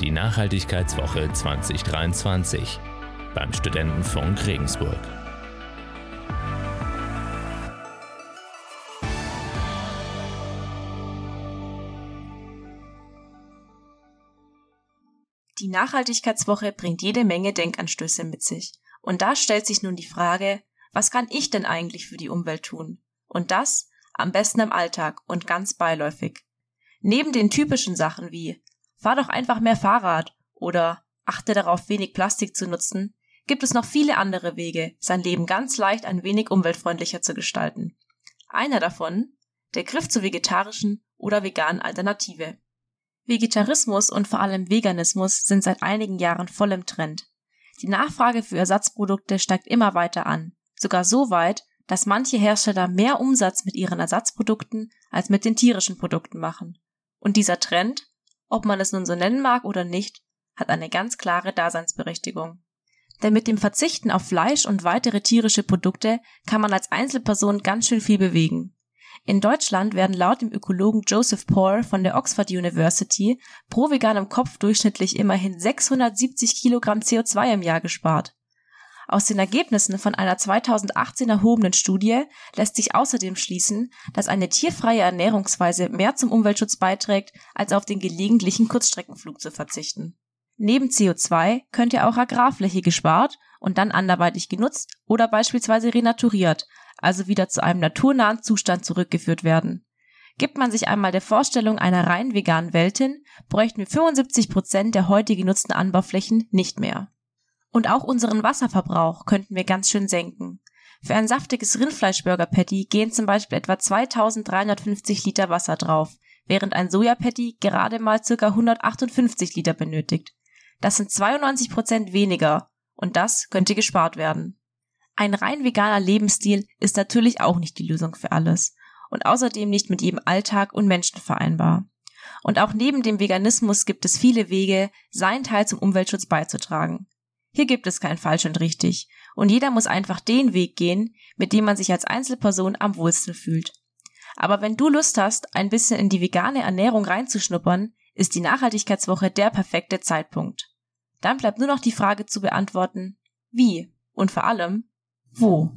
Die Nachhaltigkeitswoche 2023 beim Studentenfunk Regensburg. Die Nachhaltigkeitswoche bringt jede Menge Denkanstöße mit sich. Und da stellt sich nun die Frage, was kann ich denn eigentlich für die Umwelt tun? Und das am besten im Alltag und ganz beiläufig. Neben den typischen Sachen wie fahr doch einfach mehr Fahrrad oder achte darauf, wenig Plastik zu nutzen, gibt es noch viele andere Wege, sein Leben ganz leicht ein wenig umweltfreundlicher zu gestalten. Einer davon, der Griff zur vegetarischen oder veganen Alternative. Vegetarismus und vor allem Veganismus sind seit einigen Jahren voll im Trend. Die Nachfrage für Ersatzprodukte steigt immer weiter an, sogar so weit, dass manche Hersteller mehr Umsatz mit ihren Ersatzprodukten als mit den tierischen Produkten machen. Und dieser Trend, ob man es nun so nennen mag oder nicht, hat eine ganz klare Daseinsberechtigung. Denn mit dem Verzichten auf Fleisch und weitere tierische Produkte kann man als Einzelperson ganz schön viel bewegen. In Deutschland werden laut dem Ökologen Joseph Paul von der Oxford University pro veganem Kopf durchschnittlich immerhin 670 Kilogramm CO2 im Jahr gespart. Aus den Ergebnissen von einer 2018 erhobenen Studie lässt sich außerdem schließen, dass eine tierfreie Ernährungsweise mehr zum Umweltschutz beiträgt, als auf den gelegentlichen Kurzstreckenflug zu verzichten. Neben CO2 könnte auch Agrarfläche gespart und dann anderweitig genutzt oder beispielsweise renaturiert, also wieder zu einem naturnahen Zustand zurückgeführt werden. Gibt man sich einmal der Vorstellung einer rein veganen Welt hin, bräuchten wir 75 Prozent der heute genutzten Anbauflächen nicht mehr. Und auch unseren Wasserverbrauch könnten wir ganz schön senken. Für ein saftiges Rindfleischburger-Patty gehen zum Beispiel etwa 2350 Liter Wasser drauf, während ein Sojapatty gerade mal ca. 158 Liter benötigt. Das sind 92 Prozent weniger und das könnte gespart werden. Ein rein veganer Lebensstil ist natürlich auch nicht die Lösung für alles und außerdem nicht mit jedem Alltag und Menschen vereinbar. Und auch neben dem Veganismus gibt es viele Wege, seinen Teil zum Umweltschutz beizutragen. Hier gibt es kein falsch und richtig, und jeder muss einfach den Weg gehen, mit dem man sich als Einzelperson am wohlsten fühlt. Aber wenn du Lust hast, ein bisschen in die vegane Ernährung reinzuschnuppern, ist die Nachhaltigkeitswoche der perfekte Zeitpunkt. Dann bleibt nur noch die Frage zu beantworten, wie und vor allem, wo.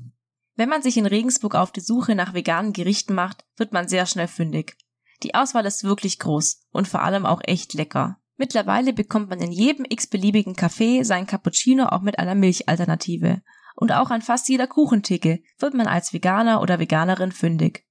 Wenn man sich in Regensburg auf die Suche nach veganen Gerichten macht, wird man sehr schnell fündig. Die Auswahl ist wirklich groß und vor allem auch echt lecker. Mittlerweile bekommt man in jedem x-beliebigen Café sein Cappuccino auch mit einer Milchalternative. Und auch an fast jeder Kuchentheke wird man als Veganer oder Veganerin fündig.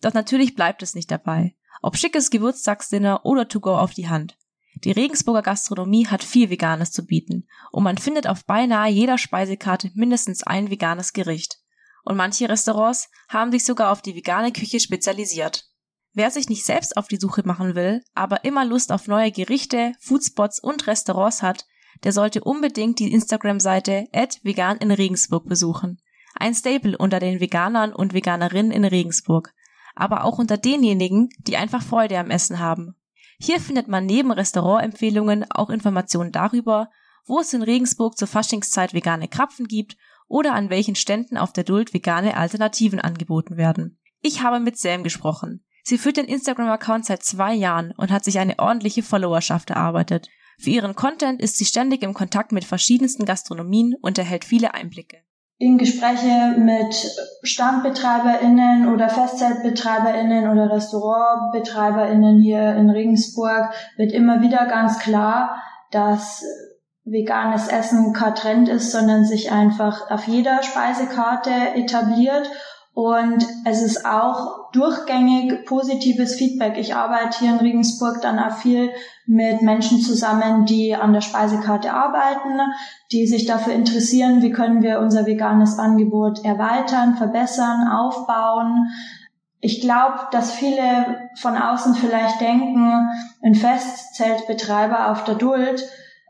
Doch natürlich bleibt es nicht dabei. Ob schickes Geburtstagsdinner oder to go auf die Hand. Die Regensburger Gastronomie hat viel Veganes zu bieten und man findet auf beinahe jeder Speisekarte mindestens ein veganes Gericht. Und manche Restaurants haben sich sogar auf die vegane Küche spezialisiert. Wer sich nicht selbst auf die Suche machen will, aber immer Lust auf neue Gerichte, Foodspots und Restaurants hat, der sollte unbedingt die Instagram-Seite vegan in Regensburg besuchen. Ein Staple unter den Veganern und Veganerinnen in Regensburg. Aber auch unter denjenigen, die einfach Freude am Essen haben. Hier findet man neben Restaurantempfehlungen auch Informationen darüber, wo es in Regensburg zur Faschingszeit vegane Krapfen gibt oder an welchen Ständen auf der Duld vegane Alternativen angeboten werden. Ich habe mit Sam gesprochen. Sie führt den Instagram-Account seit zwei Jahren und hat sich eine ordentliche Followerschaft erarbeitet. Für ihren Content ist sie ständig im Kontakt mit verschiedensten Gastronomien und erhält viele Einblicke. In Gespräche mit StandbetreiberInnen oder FestzeltbetreiberInnen oder RestaurantbetreiberInnen hier in Regensburg wird immer wieder ganz klar, dass veganes Essen kein Trend ist, sondern sich einfach auf jeder Speisekarte etabliert und es ist auch durchgängig positives Feedback. Ich arbeite hier in Regensburg dann auch viel mit Menschen zusammen, die an der Speisekarte arbeiten, die sich dafür interessieren, wie können wir unser veganes Angebot erweitern, verbessern, aufbauen. Ich glaube, dass viele von außen vielleicht denken, ein Festzeltbetreiber auf der Duld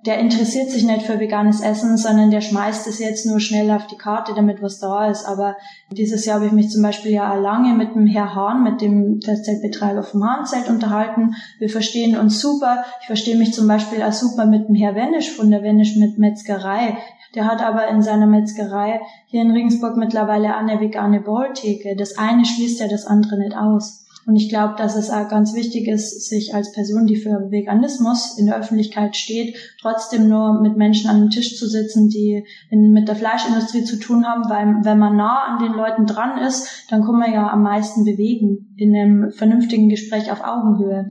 der interessiert sich nicht für veganes Essen, sondern der schmeißt es jetzt nur schnell auf die Karte, damit was da ist. Aber dieses Jahr habe ich mich zum Beispiel ja lange mit dem Herr Hahn, mit dem Festzeltbetreiber vom Hahnzelt unterhalten. Wir verstehen uns super. Ich verstehe mich zum Beispiel auch super mit dem Herr Wennisch von der Wennisch mit Metzgerei. Der hat aber in seiner Metzgerei hier in Regensburg mittlerweile eine vegane Bolltheke. Das eine schließt ja das andere nicht aus. Und ich glaube, dass es auch ganz wichtig ist, sich als Person, die für Veganismus in der Öffentlichkeit steht, trotzdem nur mit Menschen an einem Tisch zu sitzen, die in, mit der Fleischindustrie zu tun haben, weil wenn man nah an den Leuten dran ist, dann kann man ja am meisten bewegen in einem vernünftigen Gespräch auf Augenhöhe.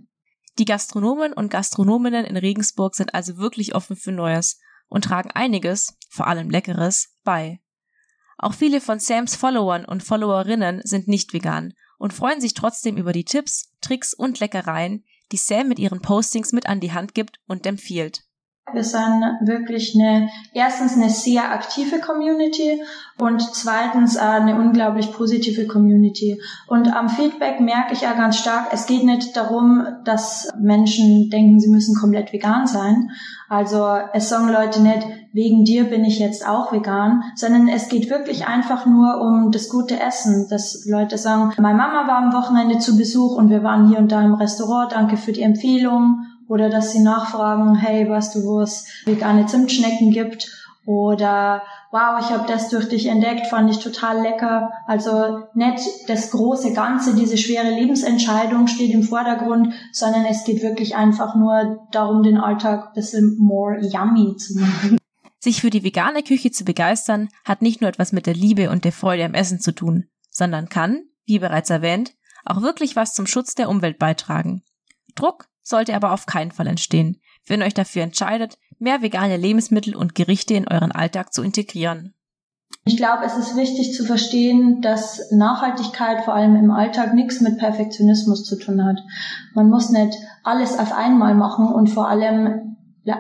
Die Gastronomen und Gastronominnen in Regensburg sind also wirklich offen für Neues und tragen einiges, vor allem Leckeres, bei. Auch viele von Sams Followern und Followerinnen sind nicht vegan und freuen sich trotzdem über die Tipps, Tricks und Leckereien, die Sam mit ihren Postings mit an die Hand gibt und empfiehlt. Wir sind wirklich eine, erstens eine sehr aktive Community und zweitens eine unglaublich positive Community. Und am Feedback merke ich ja ganz stark, es geht nicht darum, dass Menschen denken, sie müssen komplett vegan sein. Also es sagen Leute nicht, wegen dir bin ich jetzt auch vegan, sondern es geht wirklich einfach nur um das gute Essen, dass Leute sagen, meine Mama war am Wochenende zu Besuch und wir waren hier und da im Restaurant, danke für die Empfehlung oder dass sie nachfragen, hey, weißt du, wo es vegane Zimtschnecken gibt oder wow, ich habe das durch dich entdeckt, fand ich total lecker. Also nicht das große Ganze, diese schwere Lebensentscheidung steht im Vordergrund, sondern es geht wirklich einfach nur darum, den Alltag ein bisschen more yummy zu machen. Sich für die vegane Küche zu begeistern, hat nicht nur etwas mit der Liebe und der Freude am Essen zu tun, sondern kann, wie bereits erwähnt, auch wirklich was zum Schutz der Umwelt beitragen. Druck sollte aber auf keinen Fall entstehen, wenn ihr euch dafür entscheidet, mehr vegane Lebensmittel und Gerichte in euren Alltag zu integrieren. Ich glaube, es ist wichtig zu verstehen, dass Nachhaltigkeit vor allem im Alltag nichts mit Perfektionismus zu tun hat. Man muss nicht alles auf einmal machen und vor allem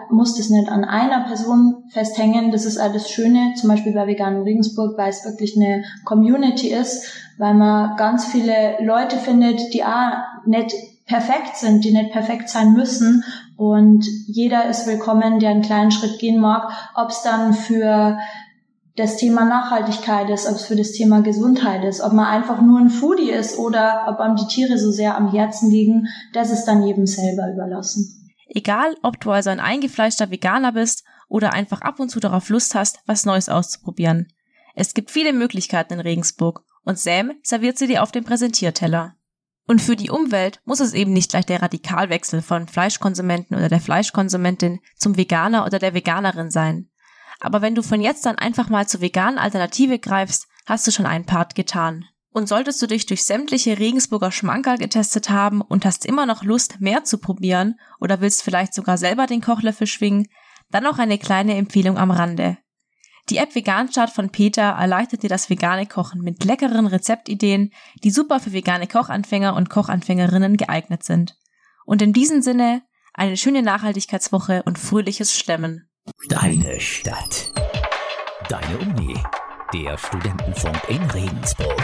muss das nicht an einer Person festhängen. Das ist alles Schöne, zum Beispiel bei Vegan Regensburg, weil es wirklich eine Community ist, weil man ganz viele Leute findet, die auch nicht perfekt sind, die nicht perfekt sein müssen. Und jeder ist willkommen, der einen kleinen Schritt gehen mag, ob es dann für das Thema Nachhaltigkeit ist, ob es für das Thema Gesundheit ist, ob man einfach nur ein Foodie ist oder ob einem die Tiere so sehr am Herzen liegen, das ist dann jedem selber überlassen. Egal, ob du also ein eingefleischter Veganer bist oder einfach ab und zu darauf Lust hast, was Neues auszuprobieren. Es gibt viele Möglichkeiten in Regensburg und Sam serviert sie dir auf dem Präsentierteller. Und für die Umwelt muss es eben nicht gleich der Radikalwechsel von Fleischkonsumenten oder der Fleischkonsumentin zum Veganer oder der Veganerin sein. Aber wenn du von jetzt an einfach mal zur veganen Alternative greifst, hast du schon einen Part getan. Und solltest du dich durch sämtliche Regensburger Schmankerl getestet haben und hast immer noch Lust, mehr zu probieren oder willst vielleicht sogar selber den Kochlöffel schwingen, dann noch eine kleine Empfehlung am Rande. Die App Veganstart von Peter erleichtert dir das vegane Kochen mit leckeren Rezeptideen, die super für vegane Kochanfänger und Kochanfängerinnen geeignet sind. Und in diesem Sinne eine schöne Nachhaltigkeitswoche und fröhliches Stemmen. Deine Stadt. Deine Uni. Der Studentenfunk in Regensburg.